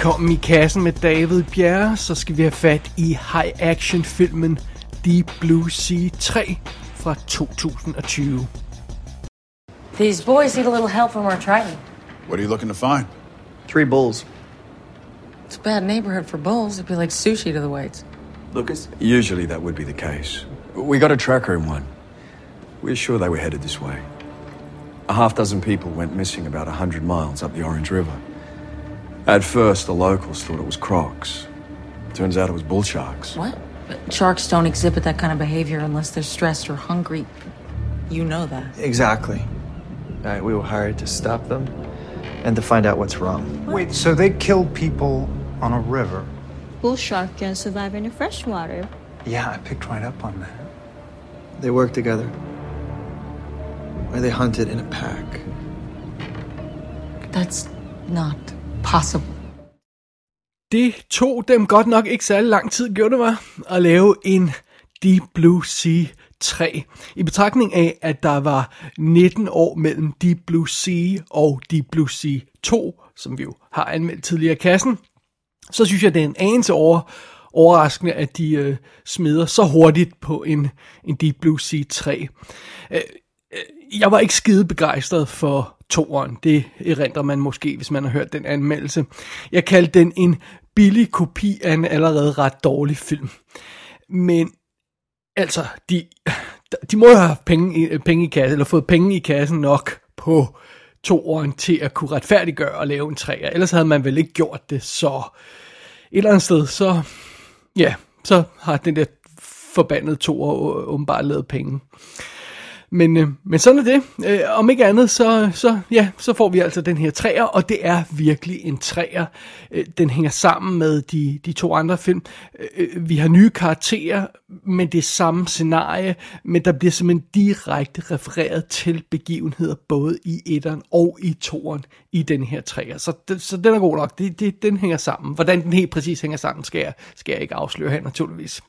Velkommen i kassen med David Bjerre, så skal vi have fat i high-action-filmen Deep Blue Sea 3 fra 2020. These boys need a little help from our Triton. What are you looking to find? Three bulls. It's a bad neighborhood for bulls. It'd be like sushi to the whites. Lucas? Usually that would be the case. We got a tracker in one. We're sure they were headed this way. A half dozen people went missing about a hundred miles up the Orange River. At first, the locals thought it was crocs. Turns out it was bull sharks. What? But sharks don't exhibit that kind of behavior unless they're stressed or hungry. You know that. Exactly. Right, we were hired to stop them and to find out what's wrong. Wait, so they kill people on a river? Bull shark can survive in the freshwater. Yeah, I picked right up on that. They work together. Or they hunted in a pack. That's not possible. Det tog dem godt nok ikke særlig lang tid, gjorde det var, at lave en Deep Blue Sea 3. I betragtning af, at der var 19 år mellem Deep Blue Sea og Deep Blue Sea 2, som vi jo har anmeldt tidligere i kassen, så synes jeg, det er en anelse over, overraskende, at de øh, smider så hurtigt på en, en Deep Blue Sea 3. Øh, øh, jeg var ikke skide begejstret for toeren. Det erindrer man måske, hvis man har hørt den anmeldelse. Jeg kaldte den en billig kopi af en allerede ret dårlig film. Men altså, de, de må jo have penge penge i kassen, eller fået penge i kassen nok på toeren til at kunne retfærdiggøre at lave en træer. Ellers havde man vel ikke gjort det, så et eller andet sted, så ja, så har den der forbandede toer åbenbart lavet penge. Men, øh, men sådan er det. Øh, om ikke andet, så, så, ja, så får vi altså den her træer, og det er virkelig en træer. Øh, den hænger sammen med de, de to andre film. Øh, øh vi har nye karakterer, men det er samme scenarie, men der bliver simpelthen direkte refereret til begivenheder, både i etteren og i toeren i den her træer. Så, så den er god nok. Det, det, den hænger sammen. Hvordan den helt præcis hænger sammen, skal jeg, skal jeg ikke afsløre her naturligvis.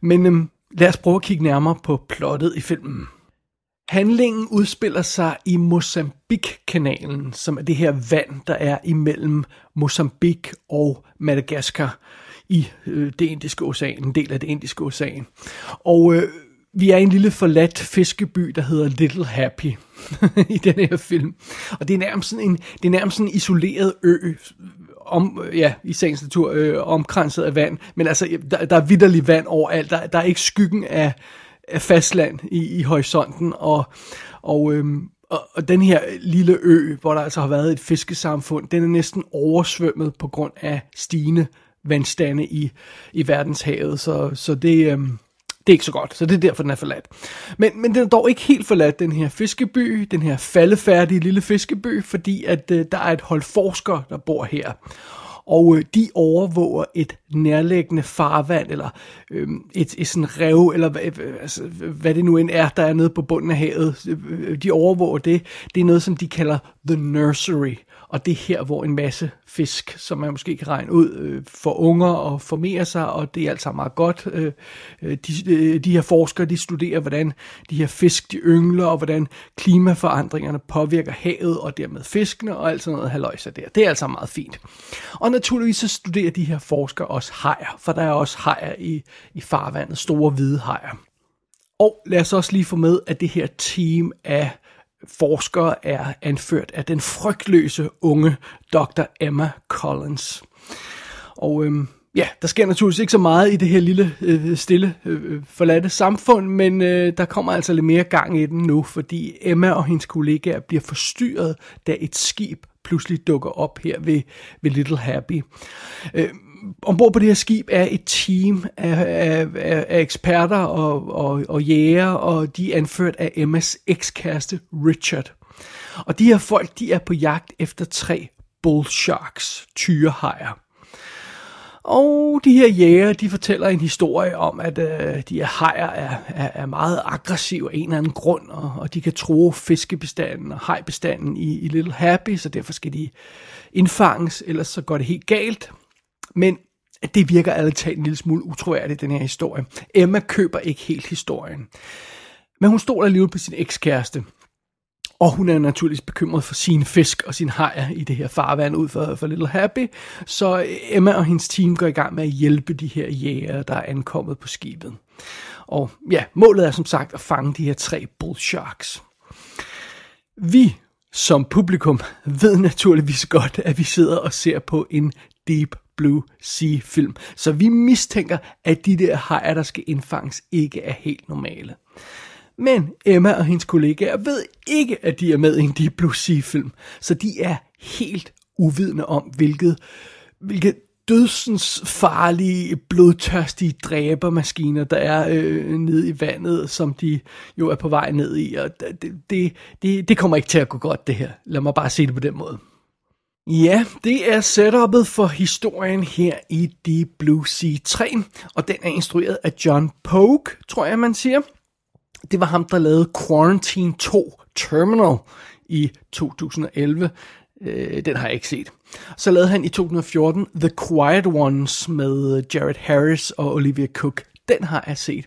Men øh, lad os prøve at kigge nærmere på plottet i filmen. Handlingen udspiller sig i Mozambique-kanalen, som er det her vand, der er imellem Mozambique og Madagaskar i øh, det indiske ocean, en del af det indiske ocean. Og øh, vi er i en lille forladt fiskeby, der hedder Little Happy i den her film. Og det er nærmest sådan en, det er nærmest sådan en isoleret ø, om, ja, i sagens natur, øh, omkranset af vand. Men altså, der, der er vidderlig vand overalt. Der, der er ikke skyggen af fastland i, i horisonten, og, og, øhm, og, og den her lille ø, hvor der altså har været et fiskesamfund, den er næsten oversvømmet på grund af stigende vandstande i, i verdenshavet, så, så det, øhm, det er ikke så godt, så det er derfor, den er forladt. Men, men den er dog ikke helt forladt, den her fiskeby, den her faldefærdige lille fiskeby, fordi at øh, der er et hold forskere, der bor her og øh, de overvåger et nærliggende farvand, eller øh, et, et sådan rev, eller øh, altså, hvad det nu end er, der er nede på bunden af havet. Øh, øh, de overvåger det. Det er noget, som de kalder The Nursery. Og det er her, hvor en masse fisk, som man måske kan regne ud, øh, får unger og formerer sig, og det er altså meget godt. Øh, øh, de, øh, de her forskere, de studerer, hvordan de her fisk, de yngler, og hvordan klimaforandringerne påvirker havet, og dermed fiskene, og alt sådan noget haløjser der. Det er altså meget fint. Og naturligvis så studerer de her forskere også hajer, for der er også hajer i, i farvandet, store hvide hajer. Og lad os også lige få med, at det her team af forskere er anført af den frygtløse unge Dr. Emma Collins. Og øhm, ja, der sker naturligvis ikke så meget i det her lille, øh, stille, øh, forladte samfund, men øh, der kommer altså lidt mere gang i den nu, fordi Emma og hendes kollegaer bliver forstyrret, da et skib pludselig dukker op her ved, ved Little Happy. Øh, ombord på det her skib er et team af, af, af, af eksperter og, og, og jæger, og de er anført af Emmas ekskæreste Richard. Og de her folk, de er på jagt efter tre bull sharks, tyrehajer. Og de her jæger, de fortæller en historie om, at øh, de her hajer er, er, er meget aggressive af en eller anden grund, og, og de kan tro fiskebestanden og hajbestanden i, i Little Happy, så derfor skal de indfanges, ellers så går det helt galt. Men det virker ærligt talt en lille smule utroværdigt, den her historie. Emma køber ikke helt historien. Men hun stoler alligevel på sin ekskæreste. Og hun er naturligvis bekymret for sine fisk og sin hajer i det her farvand ud for, for Little Happy. Så Emma og hendes team går i gang med at hjælpe de her jæger, der er ankommet på skibet. Og ja, målet er som sagt at fange de her tre bull sharks. Vi som publikum ved naturligvis godt, at vi sidder og ser på en Deep Blue Sea film. Så vi mistænker, at de der hajer, der skal indfanges, ikke er helt normale. Men Emma og hendes kollegaer ved ikke, at de er med i en Deep Blue Sea film. Så de er helt uvidende om, hvilket, hvilket dødsens farlige, blodtørstige dræbermaskiner, der er øh, nede i vandet, som de jo er på vej ned i. Og det, det, det, det kommer ikke til at gå godt, det her. Lad mig bare sige det på den måde. Ja, det er setupet for historien her i Deep Blue Sea 3, og den er instrueret af John Pogue, tror jeg man siger. Det var ham, der lavede Quarantine 2 Terminal i 2011. Øh, den har jeg ikke set. Så lavede han i 2014 The Quiet Ones med Jared Harris og Olivia Cook. Den har jeg set.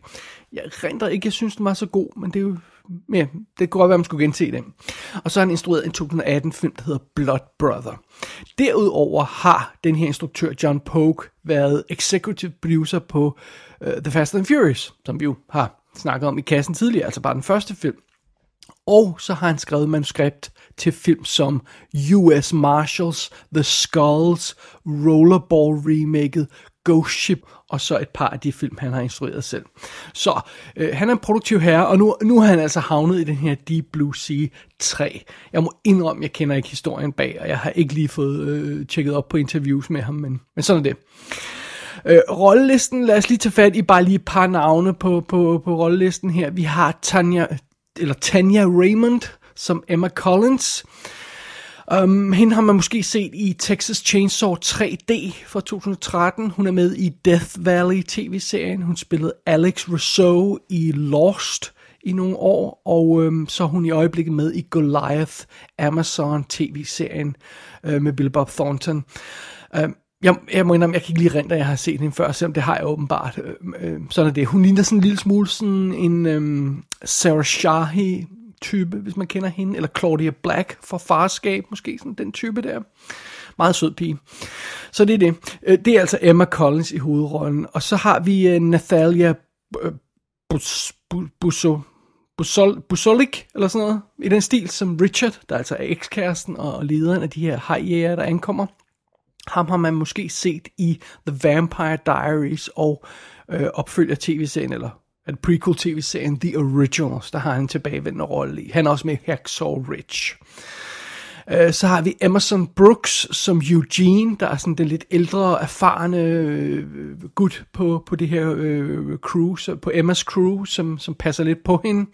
Jeg render ikke, jeg synes, den var så god, men det er jo ja, det kunne godt være, man skulle gense den. Og så har han instrueret en 2018 film, der hedder Blood Brother. Derudover har den her instruktør, John Polk, været executive producer på uh, The Fast and Furious, som vi jo har snakket om i kassen tidligere, altså bare den første film. Og så har han skrevet manuskript til film som U.S. Marshals, The Skulls, Rollerball remaket, Ghost Ship, og så et par af de film, han har instrueret selv. Så øh, han er en produktiv herre, og nu, nu er han altså havnet i den her Deep Blue Sea 3. Jeg må indrømme, jeg kender ikke historien bag, og jeg har ikke lige fået øh, tjekket op på interviews med ham, men, men sådan er det. Øh, rollelisten, lad os lige tage fat i bare lige et par navne på, på, på rollelisten her. Vi har Tanya, eller Tanya Raymond som Emma Collins. Um, hende har man måske set i Texas Chainsaw 3D fra 2013. Hun er med i Death Valley tv-serien. Hun spillede Alex Rousseau i Lost i nogle år, og øhm, så er hun i øjeblikket med i Goliath Amazon tv-serien øh, med Bill Bob Thornton. Øhm, jeg, jeg må indrømme, jeg kan ikke lige rente, at jeg har set hende før, selvom det har jeg åbenbart. Øh, øh, sådan er det. Hun ligner sådan en lille smule sådan en øh, Sarah Shahi type, hvis man kender hende, eller Claudia Black fra Farskab, måske sådan den type der. Meget sød pige. Så det er det. Øh, det er altså Emma Collins i hovedrollen. Og så har vi øh, Nathalia øh, Bus, Busso, Busol, Busolik, eller sådan noget, i den stil som Richard, der altså er ekskæresten og lederen af de her hajjæger, der ankommer. Ham har man måske set i The Vampire Diaries og øh, opfølger tv-serien, eller at prequel tv-serien The Originals, der har han tilbagevendende rolle i. Han er også med i Hacksaw Ridge. Øh, så har vi Emerson Brooks som Eugene, der er sådan den lidt ældre, erfarne øh, gut på, på det her øh, crew, så på Emmas crew, som, som passer lidt på hende.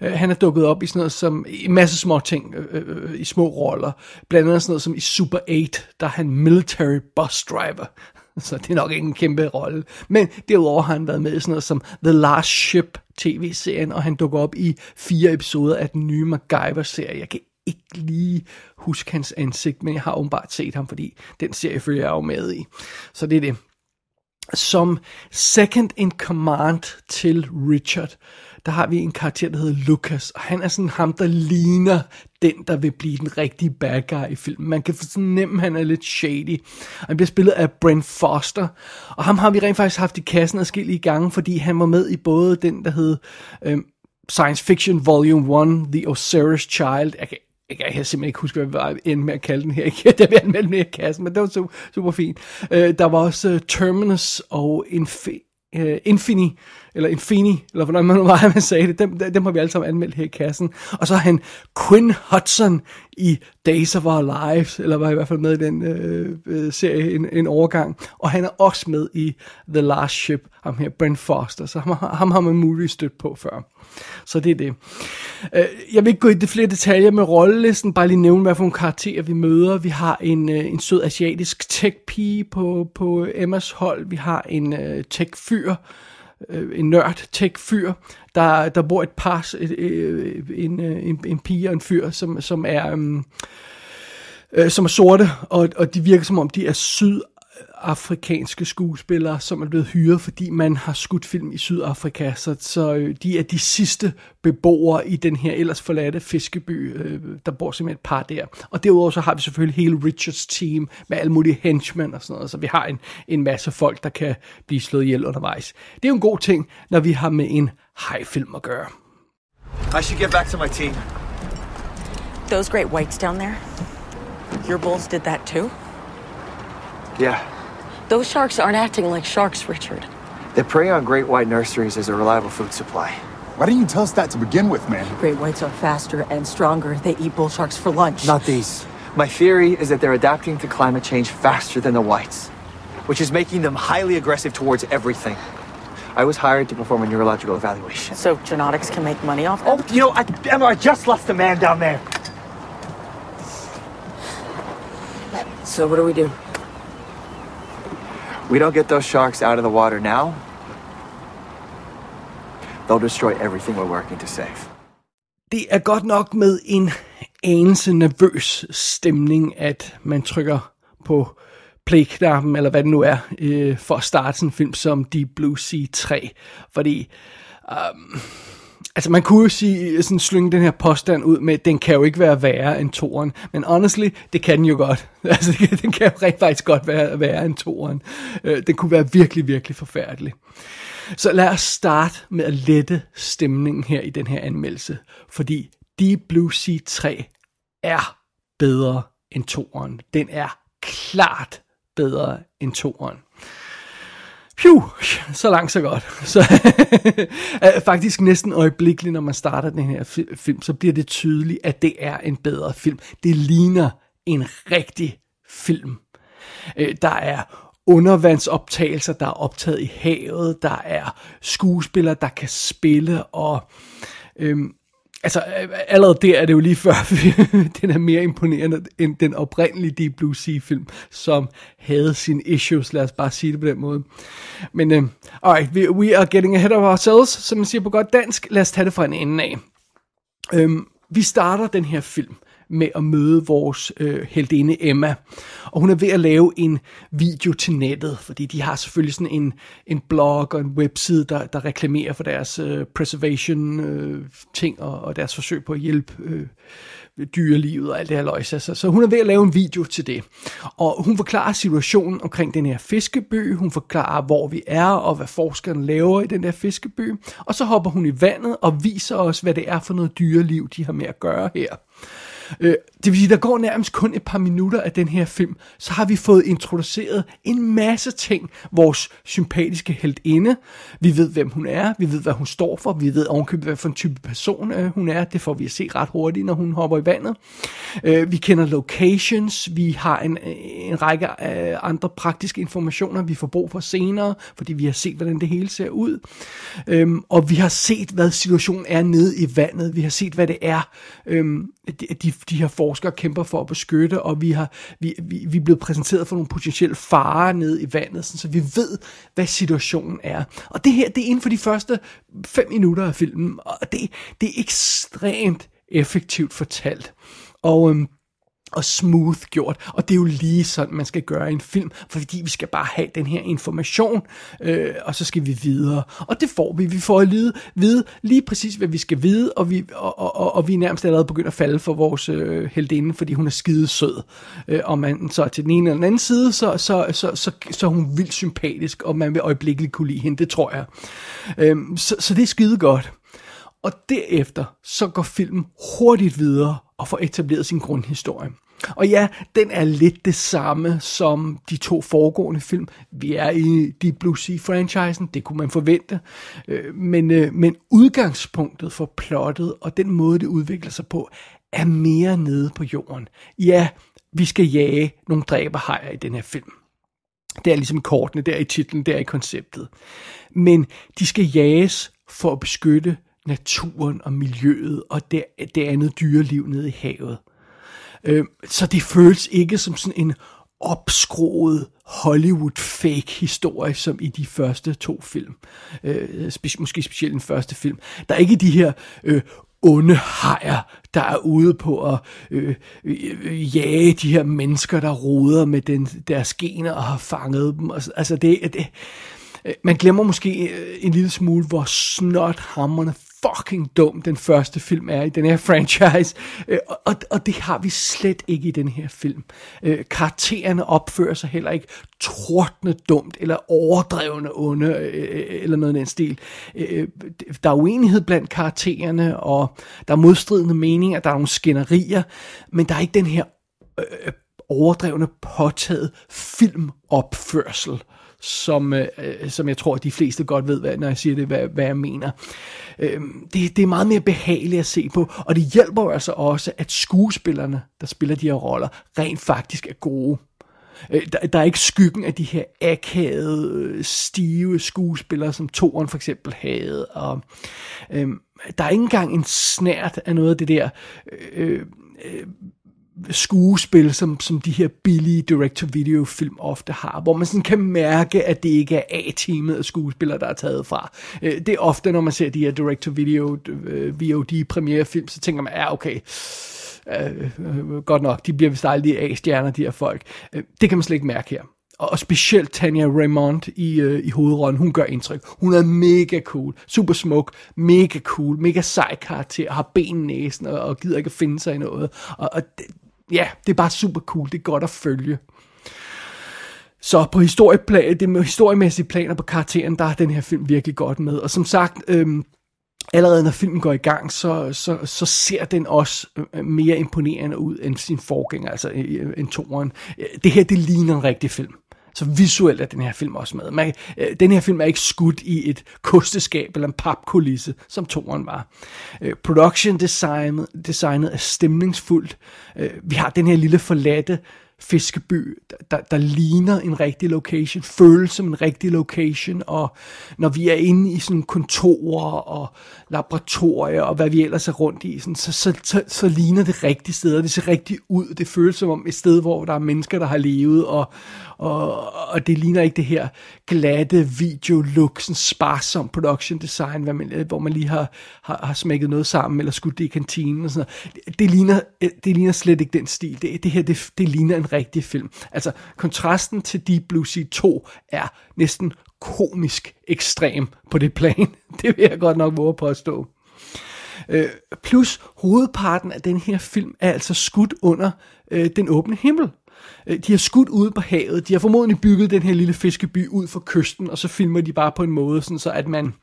Øh, han er dukket op i sådan noget som, i masse små ting, øh, øh, i små roller. Blandt andet sådan noget som i Super 8, der er han military bus driver. så det er nok ikke en kæmpe rolle. Men derudover har han været med i sådan noget som The Last Ship tv-serien, og han dukker op i fire episoder af den nye MacGyver-serie. Jeg kan ikke lige huske hans ansigt, men jeg har åbenbart set ham, fordi den serie følger jeg jo med i. Så det er det. Som second in command til Richard, der har vi en karakter, der hedder Lucas, og han er sådan ham, der ligner den, der vil blive den rigtige bad guy i filmen. Man kan fornemme, at han er lidt shady. Og han bliver spillet af Brent Foster, og ham har vi rent faktisk haft i kassen adskillige gange, fordi han var med i både den, der hed Øh, Science Fiction Volume 1, The Osiris Child. Jeg kan jeg kan simpelthen ikke huske, hvad vi endte med at kalde den her. Det vi anmeldte den i kassen, men det var super, super fint. Øh, der var også uh, Terminus og Infi- øh, uh, Infini, eller Infini, eller hvordan man nu var, man sagde det, dem, dem har vi alle sammen anmeldt her i kassen. Og så har han Quinn Hudson i Days of Our Lives, eller var i hvert fald med i den øh, øh, serie en, en overgang. Og han er også med i The Last Ship, ham her, Brent Foster, så ham, ham har man muligvis stødt på før. Så det er det. Øh, jeg vil ikke gå i det flere detaljer med rollelisten, bare lige nævne, hvad for nogle karakterer vi møder. Vi har en, øh, en sød asiatisk tech-pige på, på Emmas hold. Vi har en øh, tech-fyr, øh, en nørd tech-fyr, der, der bor et par, et, øh, en, øh, en, en pige og en fyr, som, som er... Øhm, øh, som er sorte, og, og de virker som om, de er syd sydafrikanske skuespillere, som er blevet hyret, fordi man har skudt film i Sydafrika. Så, så øh, de er de sidste beboere i den her ellers forladte fiskeby. Øh, der bor simpelthen et par der. Og derudover så har vi selvfølgelig hele Richards team med alle mulige henchmen og sådan noget. Så vi har en, en masse folk, der kan blive slået ihjel undervejs. Det er jo en god ting, når vi har med en hejfilm at gøre. I should get back to my team. Those great whites down there, your bulls did that too? Yeah. Those sharks aren't acting like sharks, Richard. They prey on great white nurseries as a reliable food supply. Why didn't you tell us that to begin with, man? Great whites are faster and stronger. They eat bull sharks for lunch. Not these. My theory is that they're adapting to climate change faster than the whites, which is making them highly aggressive towards everything. I was hired to perform a neurological evaluation. So genetics can make money off oh, them? Oh, you know, I, Emma, I just lost a man down there. So what do we do? We don't get those sharks out of the water now. They'll destroy everything we're working to save. Det er godt nok med en anelse nervøs stemning, at man trykker på play-knappen, eller hvad det nu er, øh, for at starte sådan en film som Deep Blue Sea 3. Fordi, um, altså man kunne jo sige, sådan slynge den her påstand ud med, den kan jo ikke være værre end toren. Men honestly, det kan den jo godt. Altså, den kan jo rent faktisk godt være værre end toren. Øh, den kunne være virkelig, virkelig forfærdelig. Så lad os starte med at lette stemningen her i den her anmeldelse. Fordi Deep Blue Sea 3 er bedre end toren. Den er klart bedre end toren. Phew, så langt så godt. Så øh, faktisk næsten øjeblikkeligt, når man starter den her film, så bliver det tydeligt, at det er en bedre film. Det ligner en rigtig film. Øh, der er undervandsoptagelser, der er optaget i havet, der er skuespillere, der kan spille, og øhm, altså øh, allerede der er det jo lige før, den er mere imponerende end den oprindelige Deep Blue Sea film, som havde sine issues, lad os bare sige det på den måde. Men uh, alright, we, we are getting ahead of ourselves, som man siger på godt dansk, lad os tage det fra en ende af. Um, vi starter den her film med at møde vores øh, heldinde Emma. Og hun er ved at lave en video til nettet, fordi de har selvfølgelig sådan en, en blog og en webside, der, der reklamerer for deres øh, preservation øh, ting og, og deres forsøg på at hjælpe øh, dyrelivet og alt det her løjse. Så, så hun er ved at lave en video til det. Og hun forklarer situationen omkring den her fiskeby, hun forklarer, hvor vi er og hvad forskerne laver i den der fiskeby. Og så hopper hun i vandet og viser os, hvad det er for noget dyreliv, de har med at gøre her. Øh, det vil sige, der går nærmest kun et par minutter af den her film, så har vi fået introduceret en masse ting. Vores sympatiske heldinde, vi ved, hvem hun er, vi ved, hvad hun står for, vi ved ovenkøbet, hvad for en type person øh, hun er. Det får vi at se ret hurtigt, når hun hopper i vandet. Øh, vi kender locations, vi har en, øh, en række øh, andre praktiske informationer, vi får brug for senere, fordi vi har set, hvordan det hele ser ud. Øhm, og vi har set, hvad situationen er nede i vandet. Vi har set, hvad det er, øhm, de, de, de her forskere kæmper for at beskytte, og vi, har, vi, vi, vi er blevet præsenteret for nogle potentielle farer ned i vandet, sådan, så vi ved, hvad situationen er. Og det her, det er inden for de første fem minutter af filmen, og det, det er ekstremt effektivt fortalt. Og øhm, og smooth gjort. Og det er jo lige sådan, man skal gøre i en film, fordi vi skal bare have den her information, øh, og så skal vi videre. Og det får vi. Vi får at vide, vide lige præcis, hvad vi skal vide, og vi, og, og, og, og vi er nærmest allerede begyndt at falde for vores øh, heldinde, fordi hun er skide sød. Øh, og man så til den ene eller den anden side, så, så, så, så, så er hun vildt sympatisk, og man vil øjeblikkeligt kunne lide hende, det tror jeg. Øh, så, så det er skide godt. Og derefter så går filmen hurtigt videre og får etableret sin grundhistorie. Og ja, den er lidt det samme som de to foregående film. Vi er i Deep Blue Sea-franchisen, det kunne man forvente. Øh, men, øh, men udgangspunktet for plottet og den måde, det udvikler sig på, er mere nede på jorden. Ja, vi skal jage nogle dræberhajer i den her film. Det er ligesom kortene, der i titlen, der i konceptet. Men de skal jages for at beskytte naturen og miljøet og det, det andet dyreliv nede i havet. Øh, så det føles ikke som sådan en opskroet Hollywood fake historie, som i de første to film. Øh, spe, måske specielt den første film. Der er ikke de her øh, onde hajer, der er ude på at øh, øh, jage de her mennesker, der roder med den, deres gener og har fanget dem. Altså det, det, øh, man glemmer måske øh, en lille smule, hvor snot hammerne fucking dum den første film er i den her franchise. Øh, og, og det har vi slet ikke i den her film. Øh, karaktererne opfører sig heller ikke trådende dumt, eller overdrevne onde, øh, øh eller noget af den stil. Øh, øh, der er uenighed blandt karaktererne, og der er modstridende meninger, der er nogle skænderier, men der er ikke den her overdrevne, påtaget filmopførsel som, øh, som jeg tror, de fleste godt ved, hvad, når jeg siger det, hvad, hvad jeg mener. Øh, det, det er meget mere behageligt at se på, og det hjælper jo altså også, at skuespillerne, der spiller de her roller, rent faktisk er gode. Øh, der, der er ikke skyggen af de her akavede, stive skuespillere, som Toren for eksempel havde, og øhm, der er ikke engang en snært af noget af det der... Øh, øh, skuespil, som, som de her billige direct-to-video film ofte har, hvor man sådan kan mærke, at det ikke er A-teamet af skuespillere, der er taget fra. Øh, det er ofte, når man ser de her direct-to-video øh, VOD premiere film, så tænker man, ja okay, øh, øh, godt nok, de bliver vist aldrig A-stjerner, de her folk. det kan man slet ikke mærke her og specielt Tanya Raymond i, øh, i hovedrollen, hun gør indtryk. Hun er mega cool, super smuk, mega cool, mega sej karakter, har ben i næsen og, og gider ikke at finde sig i noget. Og, og det, ja, det er bare super cool. Det er godt at følge. Så på historieplan, det med historiemæssige planer på karakteren, der er den her film virkelig godt med. Og som sagt, øhm, allerede når filmen går i gang, så, så, så ser den også øh, mere imponerende ud end sin forgænger, altså en end toren. Det her, det ligner en rigtig film. Så visuelt er den her film også med. Man, øh, den her film er ikke skudt i et kosteskab eller en papkulisse, som toren var. Øh, production designet, designet er stemningsfuldt. Øh, vi har den her lille forladte fiskeby, der, der ligner en rigtig location, føles som en rigtig location, og når vi er inde i sådan kontorer og laboratorier og hvad vi ellers er rundt i, sådan, så, så, så, så ligner det rigtige steder, det ser rigtigt ud, det føles som om et sted, hvor der er mennesker, der har levet, og, og, og det ligner ikke det her glatte videolook, sådan sparsom production design, hvad man, hvor man lige har, har, har smækket noget sammen, eller skudt det i kantinen og sådan noget. Det, det, ligner, det ligner slet ikke den stil. Det, det her, det, det ligner en rigtig film. Altså, kontrasten til Deep Blue Sea 2 er næsten komisk ekstrem på det plan. Det vil jeg godt nok våge på at stå. Øh, plus hovedparten af den her film er altså skudt under øh, den åbne himmel. Øh, de har skudt ude på havet. De har formodentlig bygget den her lille fiskeby ud for kysten, og så filmer de bare på en måde, sådan så at man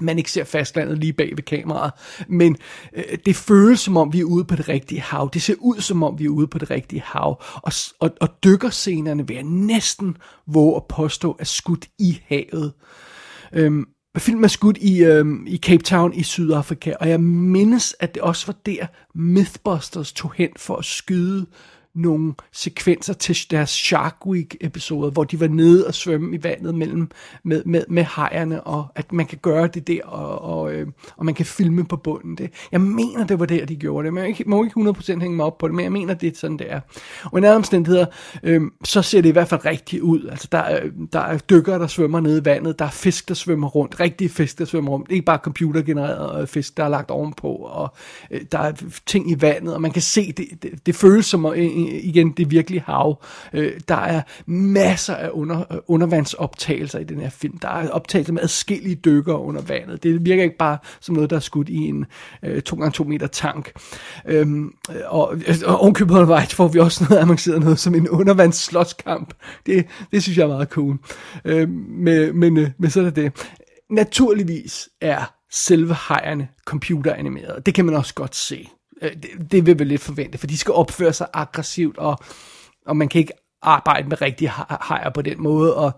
man ikke ser fastlandet lige bag ved kameraet, men øh, det føles som om vi er ude på det rigtige hav. Det ser ud som om vi er ude på det rigtige hav, og, og, og dykkerscenerne vil jeg næsten våge at påstå er skudt i havet. Øhm, Filmen er skudt i, øhm, i Cape Town i Sydafrika, og jeg mindes, at det også var der Mythbusters tog hen for at skyde nogle sekvenser til deres Shark Week episode, hvor de var nede og svømme i vandet mellem med, med, med hejerne, og at man kan gøre det der, og, og, øh, og man kan filme på bunden. Det. Jeg mener, det var der, de gjorde det, men jeg må ikke 100% hænge mig op på det, men jeg mener, det er sådan, det er. Og i andre omstændigheder, øh, så ser det i hvert fald rigtigt ud. Altså, der, er, øhm, der er dykker, der svømmer nede i vandet, der er fisk, der svømmer rundt, rigtige fisk, der svømmer rundt, ikke bare computergenererede øh, fisk, der er lagt ovenpå, og øh, der er ting i vandet, og man kan se, det, det, det føles som en, igen det virkelige hav. Øh, der er masser af under, øh, undervandsoptagelser i den her film. Der er optagelser med adskillige dykker under vandet. Det virker ikke bare som noget, der er skudt i en øh, 2x2 meter tank. Øhm, og, og ovenkøbet undervejs får vi også noget avanceret noget som en undervandsslåskamp. Det, det synes jeg er meget cool. Øhm, men, men, øh, men så er det det. Naturligvis er selve hejerne computeranimeret. Det kan man også godt se. Øh, det, det vil vi lidt forvente, for de skal opføre sig aggressivt, og, og man kan ikke arbejde med rigtige hajer på den måde, og,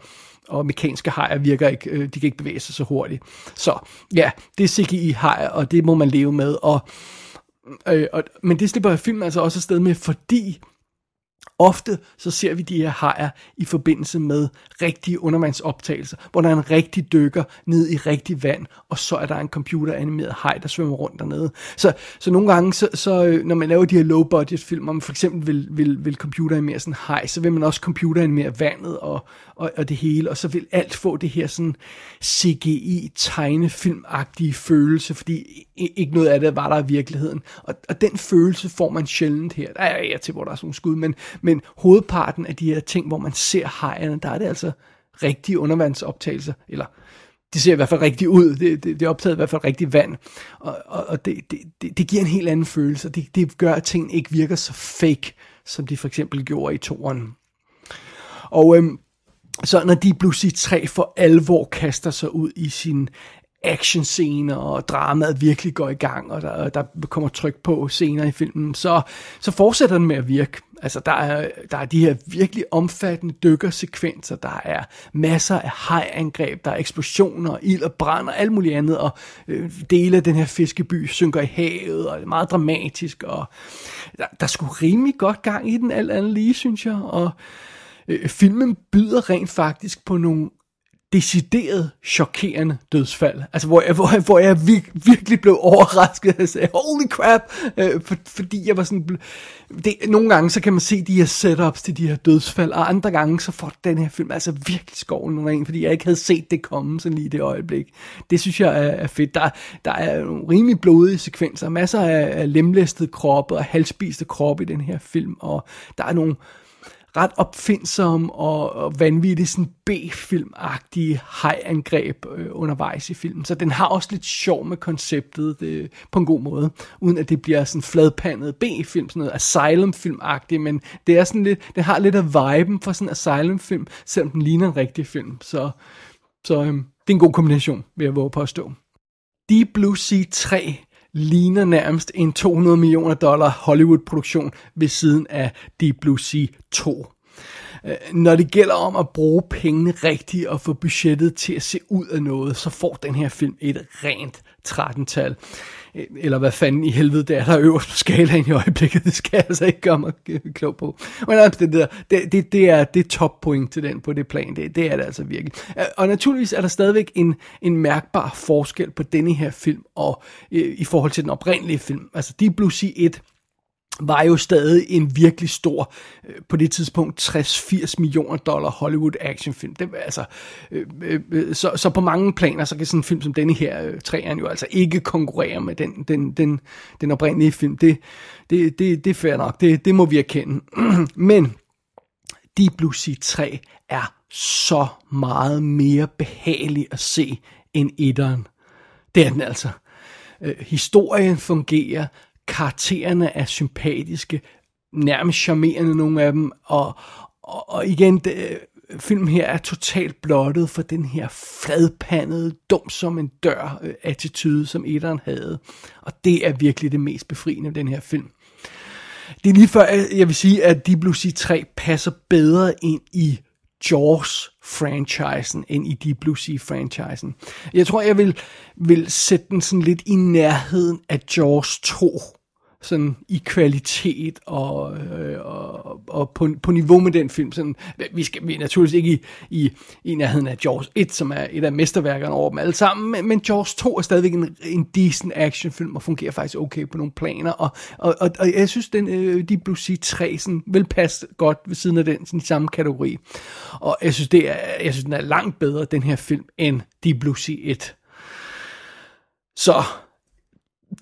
og mekaniske hajer virker ikke, øh, de kan ikke bevæge sig så hurtigt. Så ja, det er CGI hajer, og det må man leve med, og, øh, og, men det slipper filmen altså også afsted med, fordi Ofte så ser vi de her hajer i forbindelse med rigtige undervandsoptagelser, hvor der er en rigtig dykker ned i rigtig vand, og så er der en computeranimeret haj, der svømmer rundt dernede. Så, så nogle gange, så, så, øh, når man laver de her low-budget film, om man for eksempel vil, vil, vil computeranimere sådan en haj, så vil man også computeranimere vandet og, og, og det hele, og så vil alt få det her sådan CGI-tegnefilmagtige følelse, fordi ikke noget af det var der i virkeligheden. Og, og den følelse får man sjældent her. Der er jeg til, hvor der er sådan nogle skud, men, men hovedparten af de her ting, hvor man ser hejerne, der er det altså rigtige undervandsoptagelser, eller det ser i hvert fald rigtigt ud, det, det, det er optaget i hvert fald rigtigt vand, og, og, og det, det, det giver en helt anden følelse, og det, det gør, at tingene ikke virker så fake, som de for eksempel gjorde i toren. Og øhm, så når de Blue Sea 3 for alvor kaster sig ud i sin actionscener, og dramaet virkelig går i gang, og der, der kommer tryk på senere i filmen, så, så fortsætter den med at virke. Altså, der er, der er de her virkelig omfattende dykkersekvenser, der er masser af hajangreb, der er eksplosioner, ild og brand og alt muligt andet, og øh, dele af den her fiskeby synker i havet, og det er meget dramatisk, og der, der er sgu rimelig godt gang i den alt andet lige, synes jeg, og øh, filmen byder rent faktisk på nogle decideret chokerende dødsfald. Altså, hvor jeg, hvor jeg, hvor jeg vir, virkelig blev overrasket. Jeg sagde, holy crap! Øh, for, fordi jeg var sådan... Det, nogle gange, så kan man se de her setups til de her dødsfald, og andre gange, så får den her film altså virkelig skoven ren, fordi jeg ikke havde set det komme sådan lige i det øjeblik. Det synes jeg er, er fedt. Der, der er nogle rimelig blodige sekvenser, masser af, af lemlæstede kroppe og halsspiste kroppe i den her film, og der er nogle ret opfindsom og, og vanvittig sådan B-filmagtige hajangreb øh, undervejs i filmen. Så den har også lidt sjov med konceptet det, på en god måde, uden at det bliver sådan fladpandet B-film, sådan noget asylum-filmagtigt, men det er sådan lidt, det har lidt af viben for sådan en asylum-film, selvom den ligner en rigtig film. Så, så øh, det er en god kombination, vil jeg våge påstå. Deep Blue Sea 3 ligner nærmest en 200 millioner dollar Hollywood-produktion ved siden af Deep Blue Sea 2. Øh, når det gælder om at bruge pengene rigtigt og få budgettet til at se ud af noget, så får den her film et rent 13-tal. Eller hvad fanden i helvede det er, der er øverst på skalaen i øjeblikket. Det skal jeg altså ikke gøre mig øh, klog på. Men altså, det, der, det, det, det, er, det er top point til den på det plan. Det, det er det altså virkelig. Øh, og naturligvis er der stadigvæk en, en mærkbar forskel på denne her film og øh, i forhold til den oprindelige film. Altså Deep Blue Sea 1 var jo stadig en virkelig stor, øh, på det tidspunkt 60-80 millioner dollar Hollywood actionfilm. Det, altså, øh, øh, øh, så, så på mange planer, så kan sådan en film som denne her, øh, træerne jo altså ikke konkurrere med den, den, den, den oprindelige film. Det, det, det, det er fair nok, det, det må vi erkende. Men Deep Blue Sea 3 er så meget mere behagelig at se end etteren. Det er den altså. Øh, historien fungerer, karaktererne er sympatiske, nærmest charmerende nogle af dem, og, og, og igen, det, øh, filmen her er totalt blottet for den her fladpandede, dum som en dør øh, attitude, som etteren havde. Og det er virkelig det mest befriende ved den her film. Det er lige før, jeg vil sige, at Deep Blue Sea 3 passer bedre ind i Jaws-franchisen end i Deep Blue Sea-franchisen. Jeg tror, jeg vil, vil sætte den sådan lidt i nærheden af Jaws 2 sådan i kvalitet og, øh, og, og på, på niveau med den film. Sådan, vi, skal, vi er naturligvis ikke i, i, i nærheden af Jaws 1, som er et af mesterværkerne over dem alle sammen, men, men Jaws 2 er stadigvæk en, en decent actionfilm og fungerer faktisk okay på nogle planer, og, og, og, og jeg synes, den øh, de Blue Sea 3 sådan, vil passe godt ved siden af den sådan, i samme kategori. Og jeg synes, det er, jeg synes, den er langt bedre, den her film, end Deep Blue Sea 1. Så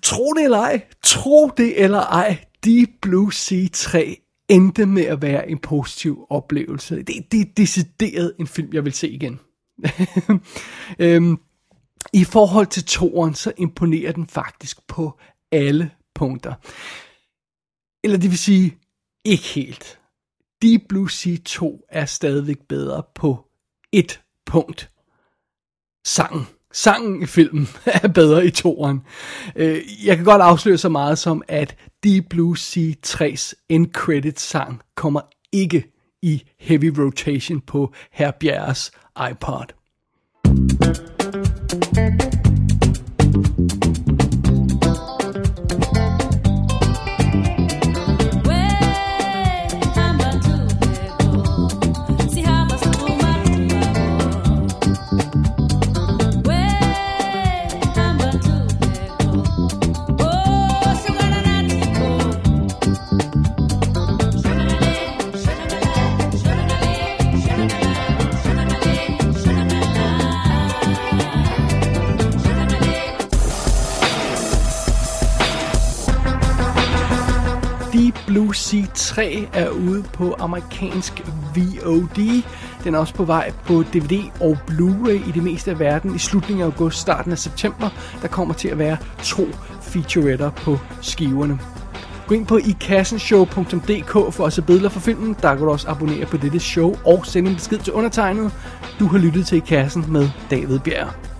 tro det eller ej, tro det eller ej, Deep Blue Sea 3 endte med at være en positiv oplevelse. Det, det er decideret en film, jeg vil se igen. øhm, I forhold til toren, så imponerer den faktisk på alle punkter. Eller det vil sige, ikke helt. Deep Blue Sea 2 er stadigvæk bedre på et punkt. Sangen sangen i filmen er bedre i toren. Øh, jeg kan godt afsløre så meget som, at Deep Blue Sea 3's end credit sang kommer ikke i heavy rotation på Herr Bjerres iPod. thank you 3 er ude på amerikansk VOD. Den er også på vej på DVD og Blu-ray i det meste af verden i slutningen af august, starten af september. Der kommer til at være to featuretter på skiverne. Gå ind på ikassenshow.dk for at se billeder fra filmen. Der kan du også abonnere på dette show og sende en besked til undertegnet. Du har lyttet til I Kassen med David Bjerg.